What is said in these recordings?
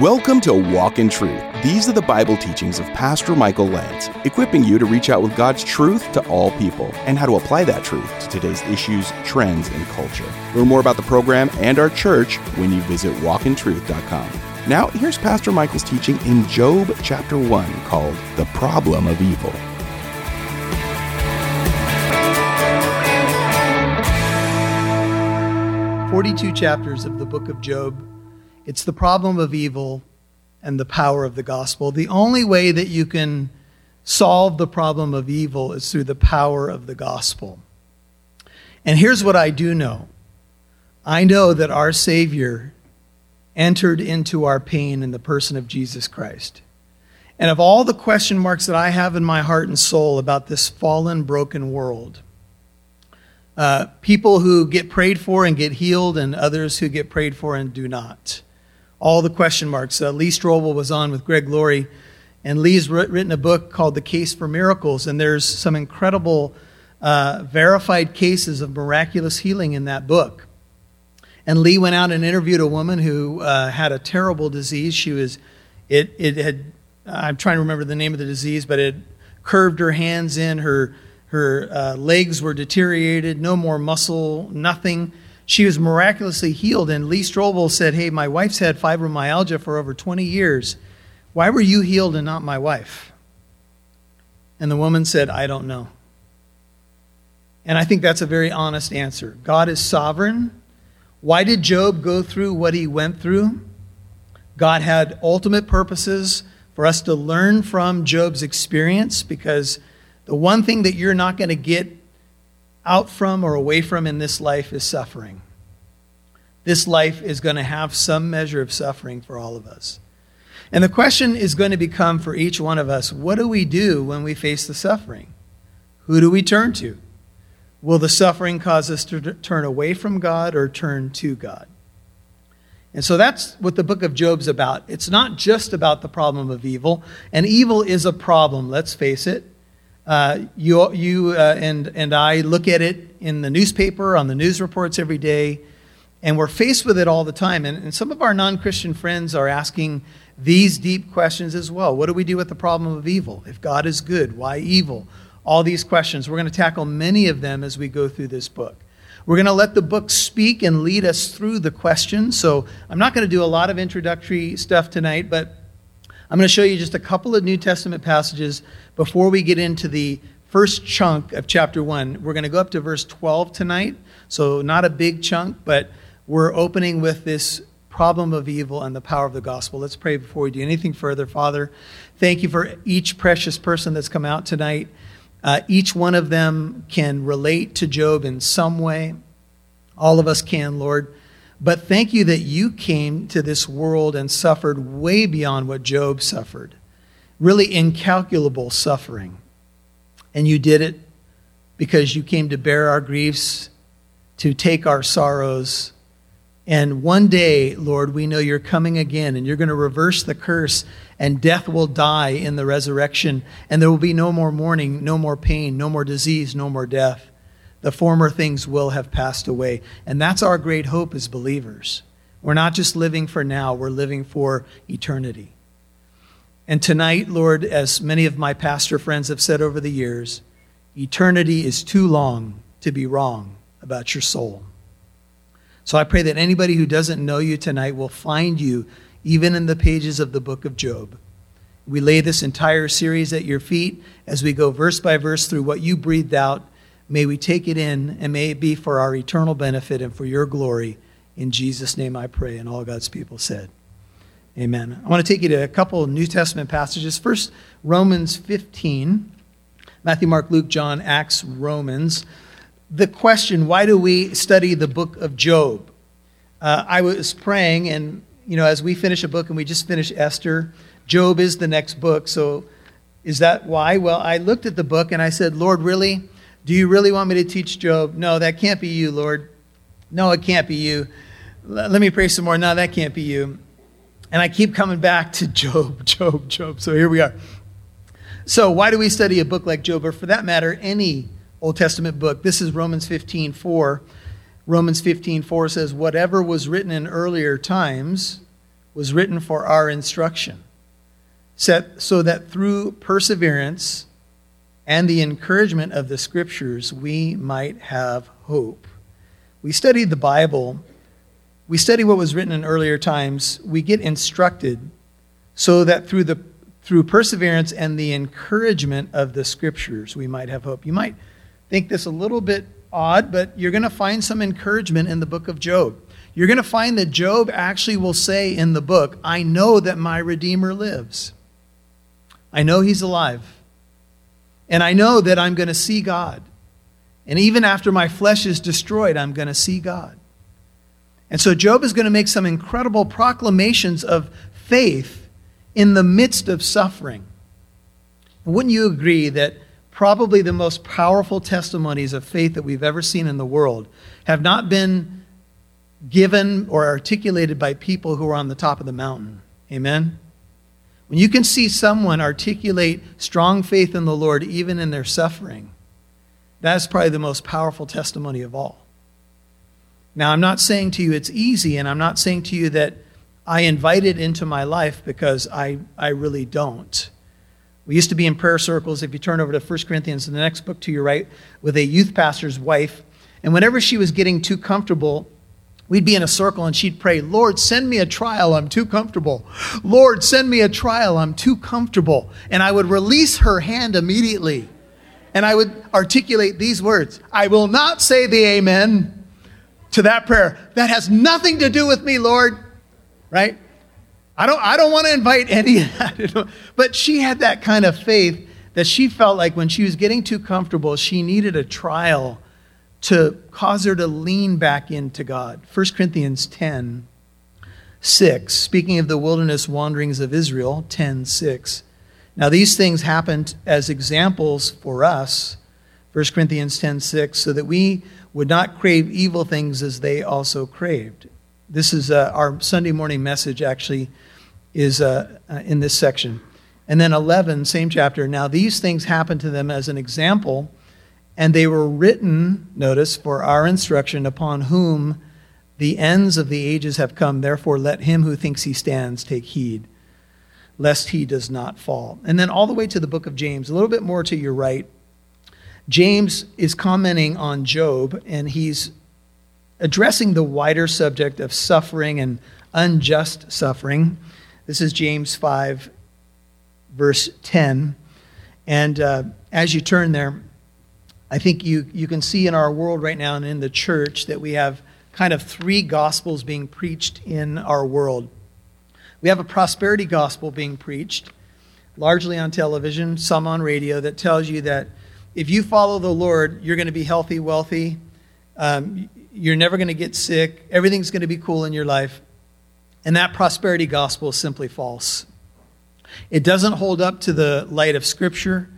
Welcome to Walk in Truth. These are the Bible teachings of Pastor Michael Lance, equipping you to reach out with God's truth to all people and how to apply that truth to today's issues, trends, and culture. Learn more about the program and our church when you visit walkintruth.com. Now, here's Pastor Michael's teaching in Job chapter 1 called The Problem of Evil. Forty-two chapters of the book of Job it's the problem of evil and the power of the gospel. The only way that you can solve the problem of evil is through the power of the gospel. And here's what I do know I know that our Savior entered into our pain in the person of Jesus Christ. And of all the question marks that I have in my heart and soul about this fallen, broken world, uh, people who get prayed for and get healed, and others who get prayed for and do not all the question marks. Uh, Lee Strobel was on with Greg Laurie, and Lee's written a book called The Case for Miracles, and there's some incredible uh, verified cases of miraculous healing in that book. And Lee went out and interviewed a woman who uh, had a terrible disease. She was, it, it had, I'm trying to remember the name of the disease, but it curved her hands in, her, her uh, legs were deteriorated, no more muscle, nothing she was miraculously healed. And Lee Strobel said, Hey, my wife's had fibromyalgia for over 20 years. Why were you healed and not my wife? And the woman said, I don't know. And I think that's a very honest answer. God is sovereign. Why did Job go through what he went through? God had ultimate purposes for us to learn from Job's experience because the one thing that you're not going to get out from or away from in this life is suffering. This life is going to have some measure of suffering for all of us. And the question is going to become for each one of us what do we do when we face the suffering? Who do we turn to? Will the suffering cause us to turn away from God or turn to God? And so that's what the book of Job's about. It's not just about the problem of evil, and evil is a problem, let's face it. Uh, you you uh, and, and I look at it in the newspaper, on the news reports every day, and we're faced with it all the time. And, and some of our non Christian friends are asking these deep questions as well. What do we do with the problem of evil? If God is good, why evil? All these questions. We're going to tackle many of them as we go through this book. We're going to let the book speak and lead us through the questions. So I'm not going to do a lot of introductory stuff tonight, but I'm going to show you just a couple of New Testament passages before we get into the first chunk of chapter 1. We're going to go up to verse 12 tonight, so not a big chunk, but we're opening with this problem of evil and the power of the gospel. Let's pray before we do anything further. Father, thank you for each precious person that's come out tonight. Uh, each one of them can relate to Job in some way. All of us can, Lord. But thank you that you came to this world and suffered way beyond what Job suffered. Really incalculable suffering. And you did it because you came to bear our griefs, to take our sorrows. And one day, Lord, we know you're coming again and you're going to reverse the curse, and death will die in the resurrection, and there will be no more mourning, no more pain, no more disease, no more death the former things will have passed away. And that's our great hope as believers. We're not just living for now, we're living for eternity. And tonight, Lord, as many of my pastor friends have said over the years, eternity is too long to be wrong about your soul. So I pray that anybody who doesn't know you tonight will find you even in the pages of the book of Job. We lay this entire series at your feet as we go verse by verse through what you breathed out May we take it in, and may it be for our eternal benefit and for your glory. In Jesus' name I pray. And all God's people said, Amen. I want to take you to a couple of New Testament passages. First, Romans 15. Matthew, Mark, Luke, John, Acts, Romans. The question why do we study the book of Job? Uh, I was praying, and you know, as we finish a book, and we just finished Esther, Job is the next book. So, is that why? Well, I looked at the book and I said, Lord, really? Do you really want me to teach Job? No, that can't be you, Lord. No, it can't be you. Let me pray some more. No, that can't be you. And I keep coming back to Job, Job, Job. So here we are. So, why do we study a book like Job, or for that matter, any Old Testament book? This is Romans 15 4. Romans 15 4 says, Whatever was written in earlier times was written for our instruction, set, so that through perseverance and the encouragement of the Scriptures we might have hope. We studied the Bible, we study what was written in earlier times, we get instructed so that through the through perseverance and the encouragement of the scriptures we might have hope. You might think this a little bit odd, but you're going to find some encouragement in the book of Job. You're going to find that Job actually will say in the book, I know that my Redeemer lives. I know he's alive. And I know that I'm going to see God. And even after my flesh is destroyed, I'm going to see God. And so Job is going to make some incredible proclamations of faith in the midst of suffering. Wouldn't you agree that probably the most powerful testimonies of faith that we've ever seen in the world have not been given or articulated by people who are on the top of the mountain? Amen? When you can see someone articulate strong faith in the Lord even in their suffering, that's probably the most powerful testimony of all. Now, I'm not saying to you it's easy, and I'm not saying to you that I invite it into my life because I, I really don't. We used to be in prayer circles, if you turn over to 1 Corinthians, in the next book to your right, with a youth pastor's wife. And whenever she was getting too comfortable, We'd be in a circle and she'd pray, Lord, send me a trial. I'm too comfortable. Lord, send me a trial. I'm too comfortable. And I would release her hand immediately. And I would articulate these words I will not say the amen to that prayer. That has nothing to do with me, Lord. Right? I don't, I don't want to invite any of that. But she had that kind of faith that she felt like when she was getting too comfortable, she needed a trial to cause her to lean back into God. 1 Corinthians 10 6, speaking of the wilderness wanderings of Israel, 10 6. Now, these things happened as examples for us, 1 Corinthians 10 6, so that we would not crave evil things as they also craved. This is uh, our Sunday morning message, actually, is uh, uh, in this section. And then 11, same chapter. Now, these things happened to them as an example and they were written, notice, for our instruction, upon whom the ends of the ages have come. Therefore, let him who thinks he stands take heed, lest he does not fall. And then all the way to the book of James, a little bit more to your right. James is commenting on Job, and he's addressing the wider subject of suffering and unjust suffering. This is James 5, verse 10. And uh, as you turn there, I think you, you can see in our world right now and in the church that we have kind of three gospels being preached in our world. We have a prosperity gospel being preached, largely on television, some on radio, that tells you that if you follow the Lord, you're going to be healthy, wealthy, um, you're never going to get sick, everything's going to be cool in your life. And that prosperity gospel is simply false. It doesn't hold up to the light of Scripture,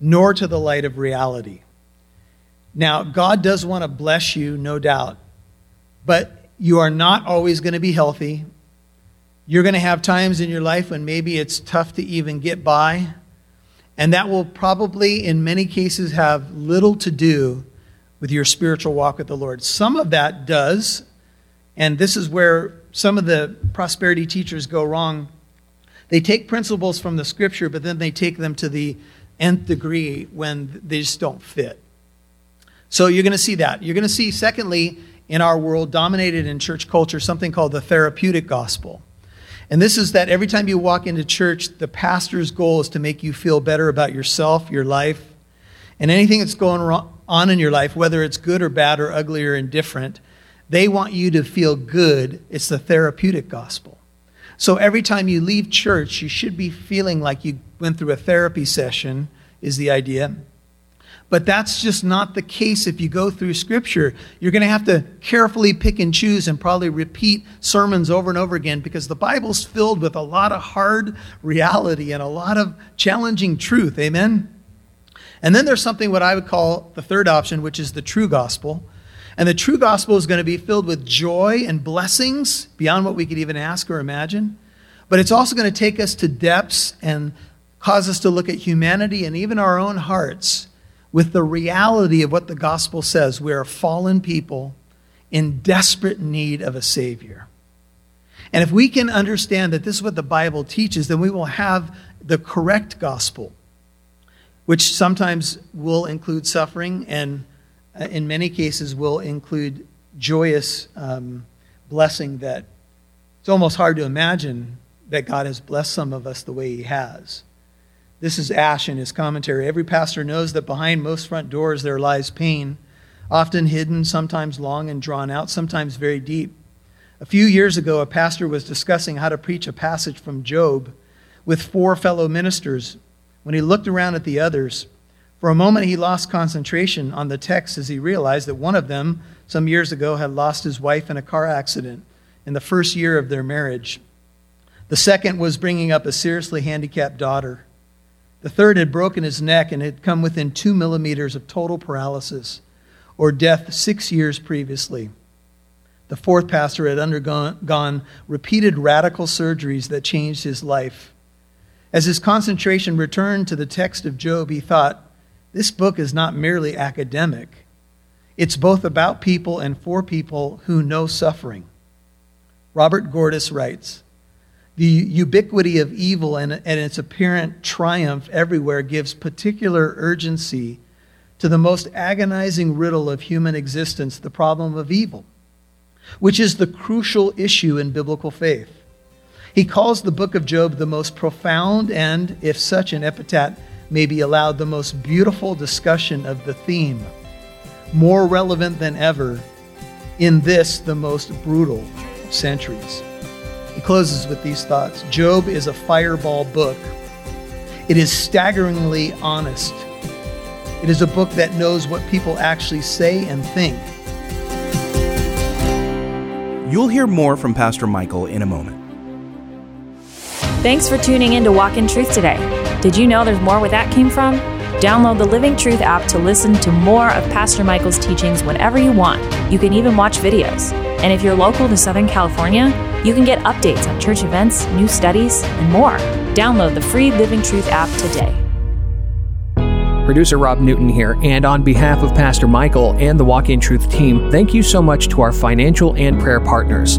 nor to the light of reality. Now, God does want to bless you, no doubt, but you are not always going to be healthy. You're going to have times in your life when maybe it's tough to even get by, and that will probably, in many cases, have little to do with your spiritual walk with the Lord. Some of that does, and this is where some of the prosperity teachers go wrong. They take principles from the scripture, but then they take them to the nth degree when they just don't fit. So you're going to see that. You're going to see, secondly, in our world, dominated in church culture, something called the therapeutic gospel. And this is that every time you walk into church, the pastor's goal is to make you feel better about yourself, your life, and anything that's going on in your life, whether it's good or bad or ugly or indifferent. They want you to feel good. It's the therapeutic gospel. So every time you leave church, you should be feeling like you went through a therapy session, is the idea. But that's just not the case if you go through Scripture. You're going to have to carefully pick and choose and probably repeat sermons over and over again because the Bible's filled with a lot of hard reality and a lot of challenging truth. Amen? And then there's something what I would call the third option, which is the true gospel. And the true gospel is going to be filled with joy and blessings beyond what we could even ask or imagine. But it's also going to take us to depths and cause us to look at humanity and even our own hearts with the reality of what the gospel says. We are fallen people in desperate need of a Savior. And if we can understand that this is what the Bible teaches, then we will have the correct gospel, which sometimes will include suffering and uh, in many cases will include joyous um, blessing that it's almost hard to imagine that God has blessed some of us the way He has. This is Ash in his commentary. Every pastor knows that behind most front doors there lies pain, often hidden, sometimes long and drawn out, sometimes very deep. A few years ago, a pastor was discussing how to preach a passage from Job with four fellow ministers. When he looked around at the others, for a moment he lost concentration on the text as he realized that one of them, some years ago, had lost his wife in a car accident in the first year of their marriage. The second was bringing up a seriously handicapped daughter. The third had broken his neck and had come within two millimeters of total paralysis or death six years previously. The fourth pastor had undergone repeated radical surgeries that changed his life. As his concentration returned to the text of Job, he thought, this book is not merely academic. It's both about people and for people who know suffering. Robert Gordis writes the ubiquity of evil and, and its apparent triumph everywhere gives particular urgency to the most agonizing riddle of human existence, the problem of evil, which is the crucial issue in biblical faith. He calls the book of Job the most profound and, if such an epithet may be allowed, the most beautiful discussion of the theme, more relevant than ever in this, the most brutal centuries. He closes with these thoughts Job is a fireball book. It is staggeringly honest. It is a book that knows what people actually say and think. You'll hear more from Pastor Michael in a moment. Thanks for tuning in to Walk in Truth today. Did you know there's more where that came from? Download the Living Truth app to listen to more of Pastor Michael's teachings whenever you want. You can even watch videos. And if you're local to Southern California, you can get updates on church events, new studies, and more. Download the free Living Truth app today. Producer Rob Newton here, and on behalf of Pastor Michael and the Walk in Truth team, thank you so much to our financial and prayer partners.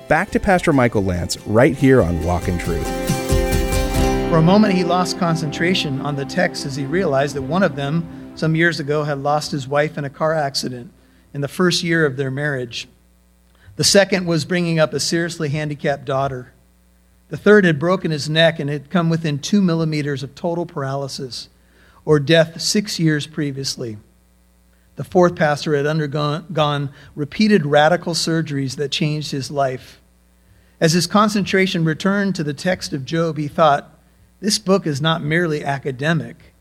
back to Pastor Michael Lance right here on Walk in Truth. For a moment, he lost concentration on the text as he realized that one of them, some years ago, had lost his wife in a car accident in the first year of their marriage. The second was bringing up a seriously handicapped daughter. The third had broken his neck and had come within two millimeters of total paralysis or death six years previously. The fourth pastor had undergone repeated radical surgeries that changed his life. As his concentration returned to the text of Job, he thought, this book is not merely academic.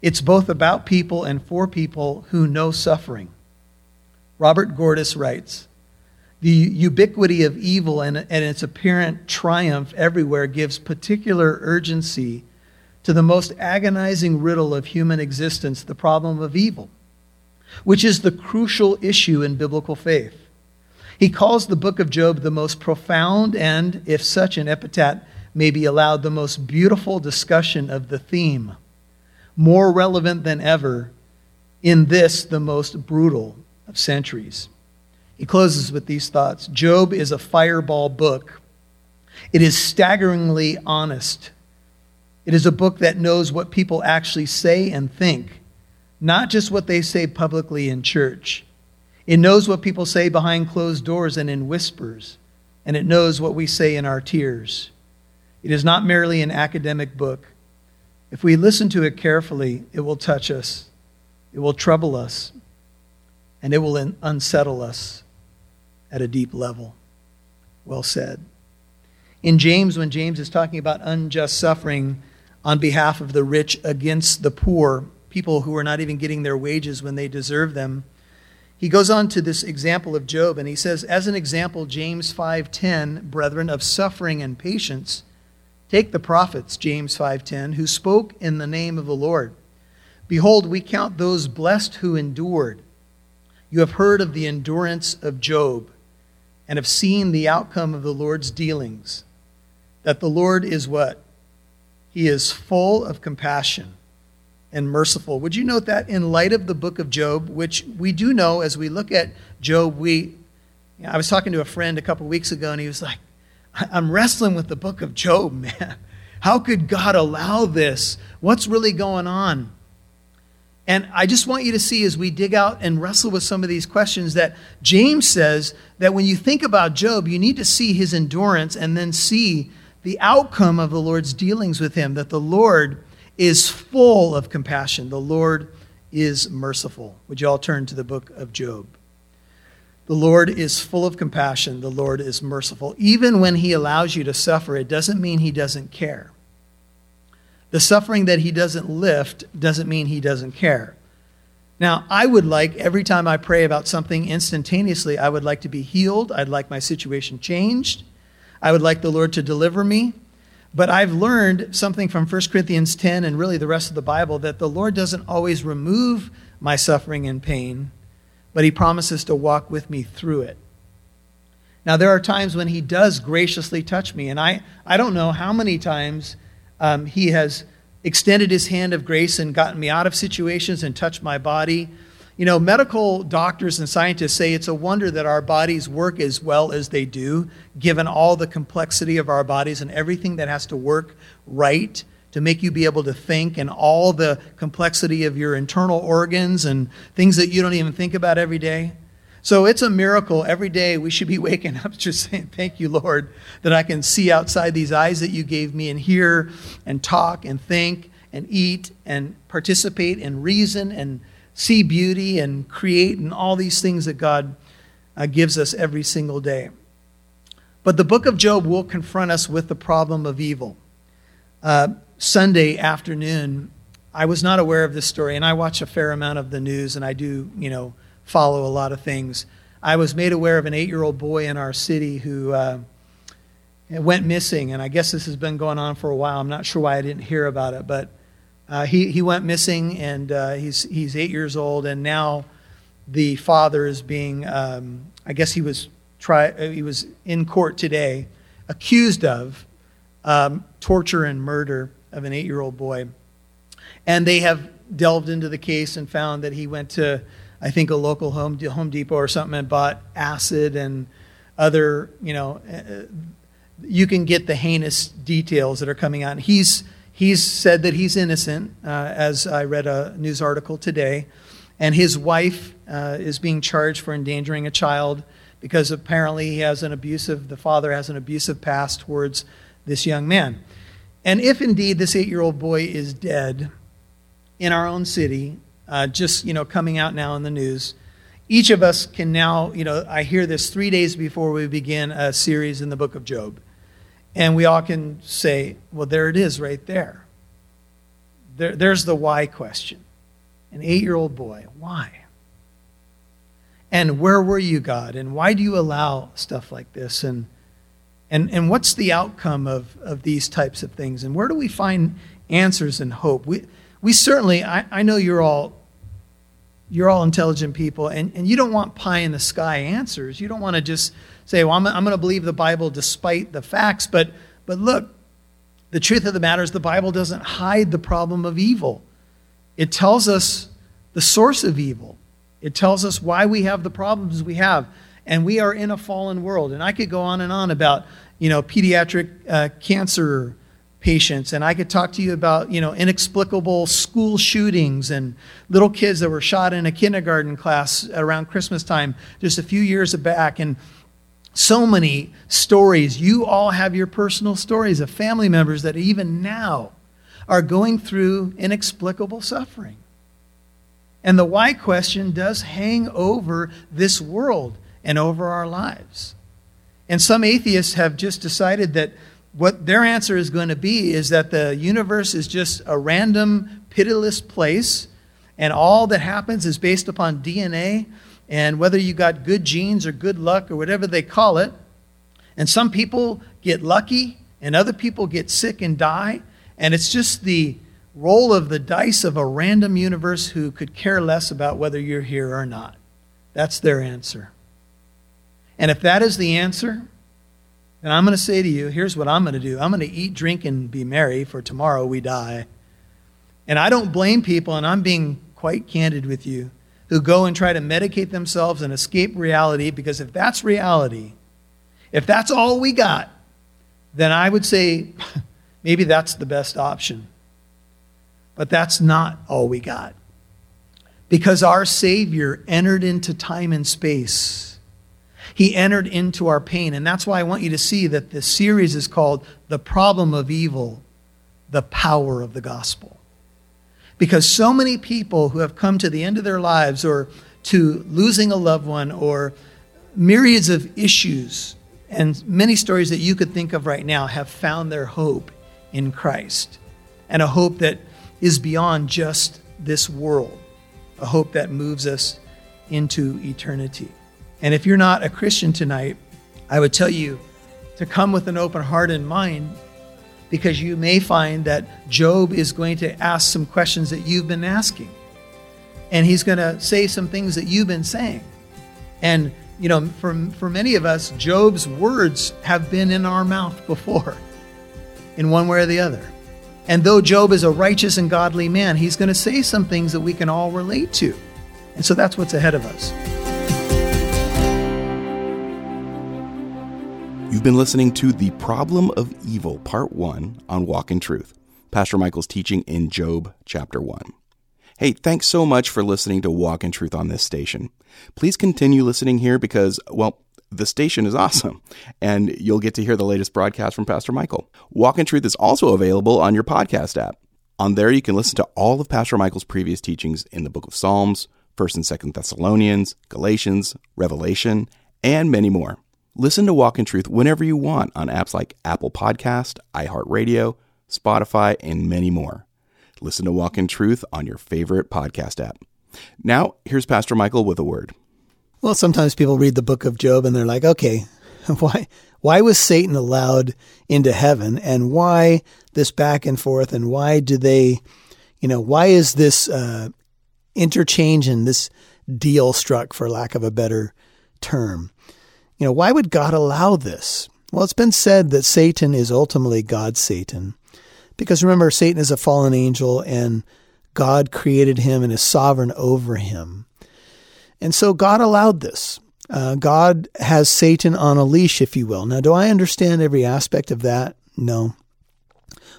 It's both about people and for people who know suffering. Robert Gordis writes The ubiquity of evil and, and its apparent triumph everywhere gives particular urgency to the most agonizing riddle of human existence, the problem of evil which is the crucial issue in biblical faith. He calls the book of Job the most profound and, if such an epithet may be allowed, the most beautiful discussion of the theme, more relevant than ever in this, the most brutal of centuries. He closes with these thoughts Job is a fireball book. It is staggeringly honest. It is a book that knows what people actually say and think not just what they say publicly in church. It knows what people say behind closed doors and in whispers, and it knows what we say in our tears. It is not merely an academic book. If we listen to it carefully, it will touch us, it will trouble us, and it will unsettle us at a deep level. Well said. In James, when James is talking about unjust suffering on behalf of the rich against the poor, people who are not even getting their wages when they deserve them, he goes on to this example of Job and he says, as an example, James 5:10, brethren of suffering and patience, take the prophets, James 5:10, who spoke in the name of the Lord. Behold, we count those blessed who endured. You have heard of the endurance of Job and have seen the outcome of the Lord's dealings. That the Lord is what? He is full of compassion and merciful. Would you note that in light of the book of Job, which we do know as we look at Job, we you know, I was talking to a friend a couple weeks ago and he was like, I'm wrestling with the book of Job, man. How could God allow this? What's really going on? And I just want you to see as we dig out and wrestle with some of these questions that James says that when you think about Job, you need to see his endurance and then see the outcome of the Lord's dealings with him, that the Lord is full of compassion. The Lord is merciful. Would you all turn to the book of Job? The Lord is full of compassion. The Lord is merciful. Even when he allows you to suffer, it doesn't mean he doesn't care. The suffering that he doesn't lift doesn't mean he doesn't care. Now, I would like, every time I pray about something instantaneously, I would like to be healed. I'd like my situation changed. I would like the Lord to deliver me. But I've learned something from 1 Corinthians 10 and really the rest of the Bible that the Lord doesn't always remove my suffering and pain, but He promises to walk with me through it. Now, there are times when He does graciously touch me, and I, I don't know how many times um, He has extended His hand of grace and gotten me out of situations and touched my body you know, medical doctors and scientists say it's a wonder that our bodies work as well as they do, given all the complexity of our bodies and everything that has to work right to make you be able to think and all the complexity of your internal organs and things that you don't even think about every day. So it's a miracle. Every day we should be waking up just saying, Thank you, Lord, that I can see outside these eyes that you gave me and hear and talk and think and eat and participate and reason and see beauty and create and all these things that God uh, gives us every single day. But the book of Job will confront us with the problem of evil. Uh, Sunday afternoon, I was not aware of this story, and I watch a fair amount of the news, and I do, you know, follow a lot of things. I was made aware of an eight-year-old boy in our city who uh, went missing, and I guess this has been going on for a while. I'm not sure why I didn't hear about it, but uh, he, he went missing, and uh, he's, he's eight years old, and now the father is being, um, I guess he was, try, uh, he was in court today, accused of um, torture and murder of an eight year old boy. And they have delved into the case and found that he went to, I think, a local Home, Home Depot or something and bought acid and other, you know, uh, uh, you can get the heinous details that are coming out. And he's He's said that he's innocent, uh, as I read a news article today. And his wife uh, is being charged for endangering a child because apparently he has an abusive, the father has an abusive past towards this young man. And if indeed this eight year old boy is dead in our own city, uh, just, you know, coming out now in the news, each of us can now, you know, I hear this three days before we begin a series in the book of Job. And we all can say, well, there it is right there. there there's the why question. An eight year old boy, why? And where were you, God? And why do you allow stuff like this? And, and, and what's the outcome of, of these types of things? And where do we find answers and hope? We, we certainly, I, I know you're all you're all intelligent people, and, and you don't want pie in the sky answers. You don't want to just say, well, I'm, I'm going to believe the Bible despite the facts. But, but look, the truth of the matter is the Bible doesn't hide the problem of evil. It tells us the source of evil. It tells us why we have the problems we have. And we are in a fallen world. And I could go on and on about, you know, pediatric uh, cancer patients and i could talk to you about you know inexplicable school shootings and little kids that were shot in a kindergarten class around christmas time just a few years back and So many stories. You all have your personal stories of family members that even now are going through inexplicable suffering. And the why question does hang over this world and over our lives. And some atheists have just decided that what their answer is going to be is that the universe is just a random, pitiless place, and all that happens is based upon DNA, and whether you got good genes or good luck or whatever they call it. And some people get lucky, and other people get sick and die, and it's just the roll of the dice of a random universe who could care less about whether you're here or not. That's their answer. And if that is the answer, then I'm going to say to you here's what I'm going to do I'm going to eat, drink, and be merry, for tomorrow we die. And I don't blame people, and I'm being quite candid with you, who go and try to medicate themselves and escape reality, because if that's reality, if that's all we got, then I would say maybe that's the best option. But that's not all we got. Because our Savior entered into time and space. He entered into our pain. And that's why I want you to see that this series is called The Problem of Evil, the Power of the Gospel. Because so many people who have come to the end of their lives or to losing a loved one or myriads of issues and many stories that you could think of right now have found their hope in Christ and a hope that is beyond just this world, a hope that moves us into eternity. And if you're not a Christian tonight, I would tell you to come with an open heart and mind because you may find that Job is going to ask some questions that you've been asking. And he's going to say some things that you've been saying. And, you know, for, for many of us, Job's words have been in our mouth before, in one way or the other. And though Job is a righteous and godly man, he's going to say some things that we can all relate to. And so that's what's ahead of us. You've been listening to The Problem of Evil, Part 1 on Walk in Truth, Pastor Michael's teaching in Job chapter 1. Hey, thanks so much for listening to Walk in Truth on this station. Please continue listening here because, well, the station is awesome, and you'll get to hear the latest broadcast from Pastor Michael. Walk in Truth is also available on your podcast app. On there, you can listen to all of Pastor Michael's previous teachings in the book of Psalms, 1st and 2nd Thessalonians, Galatians, Revelation, and many more. Listen to Walk in Truth whenever you want on apps like Apple Podcast, iHeartRadio, Spotify, and many more. Listen to Walk in Truth on your favorite podcast app. Now, here's Pastor Michael with a word. Well, sometimes people read the book of Job and they're like, okay, why why was Satan allowed into heaven and why this back and forth and why do they, you know, why is this uh, interchange and this deal struck for lack of a better term? You know, why would God allow this? Well, it's been said that Satan is ultimately God's Satan. Because remember, Satan is a fallen angel and God created him and is sovereign over him. And so God allowed this. Uh, God has Satan on a leash, if you will. Now, do I understand every aspect of that? No.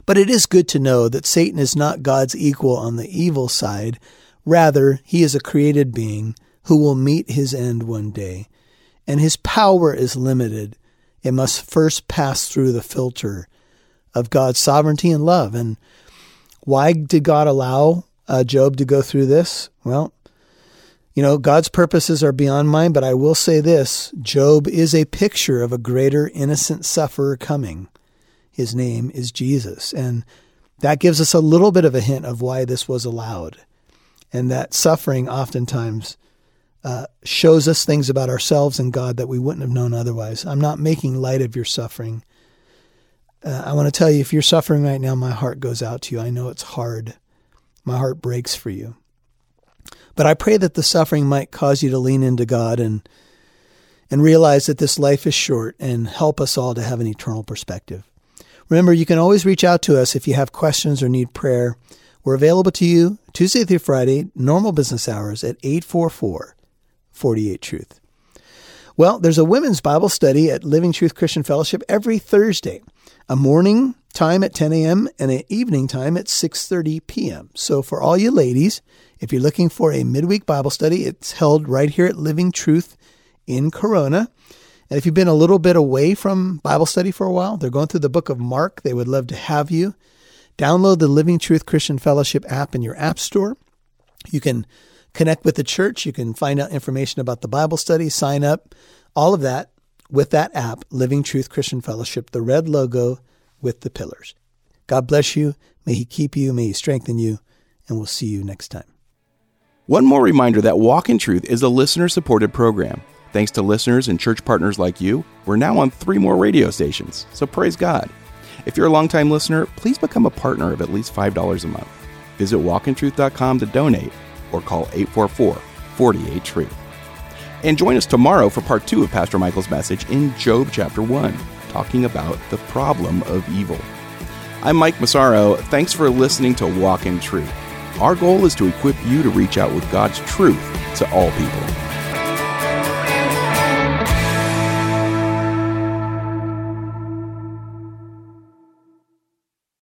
But it is good to know that Satan is not God's equal on the evil side. Rather, he is a created being who will meet his end one day. And his power is limited. It must first pass through the filter of God's sovereignty and love. And why did God allow uh, Job to go through this? Well, you know, God's purposes are beyond mine, but I will say this Job is a picture of a greater innocent sufferer coming. His name is Jesus. And that gives us a little bit of a hint of why this was allowed. And that suffering oftentimes uh, shows us things about ourselves and God that we wouldn't have known otherwise. I'm not making light of your suffering. Uh, I want to tell you, if you're suffering right now, my heart goes out to you. I know it's hard. My heart breaks for you. But I pray that the suffering might cause you to lean into God and and realize that this life is short and help us all to have an eternal perspective. Remember, you can always reach out to us if you have questions or need prayer. We're available to you Tuesday through Friday, normal business hours at 844 48 Truth. Well, there's a women's Bible study at Living Truth Christian Fellowship every Thursday, a morning time at 10 a.m. and an evening time at 6:30 p.m. So for all you ladies, if you're looking for a midweek Bible study, it's held right here at Living Truth in Corona. And if you've been a little bit away from Bible study for a while, they're going through the book of Mark. They would love to have you. Download the Living Truth Christian Fellowship app in your app store. You can connect with the church. You can find out information about the Bible study, sign up, all of that with that app, Living Truth Christian Fellowship, the red logo with the pillars. God bless you. May He keep you. May He strengthen you. And we'll see you next time. One more reminder that Walk in Truth is a listener supported program. Thanks to listeners and church partners like you, we're now on three more radio stations, so praise God. If you're a longtime listener, please become a partner of at least $5 a month. Visit walkintruth.com to donate or call 844 48 Truth. And join us tomorrow for part two of Pastor Michael's message in Job chapter 1, talking about the problem of evil. I'm Mike Massaro. Thanks for listening to Walk in Truth. Our goal is to equip you to reach out with God's truth to all people.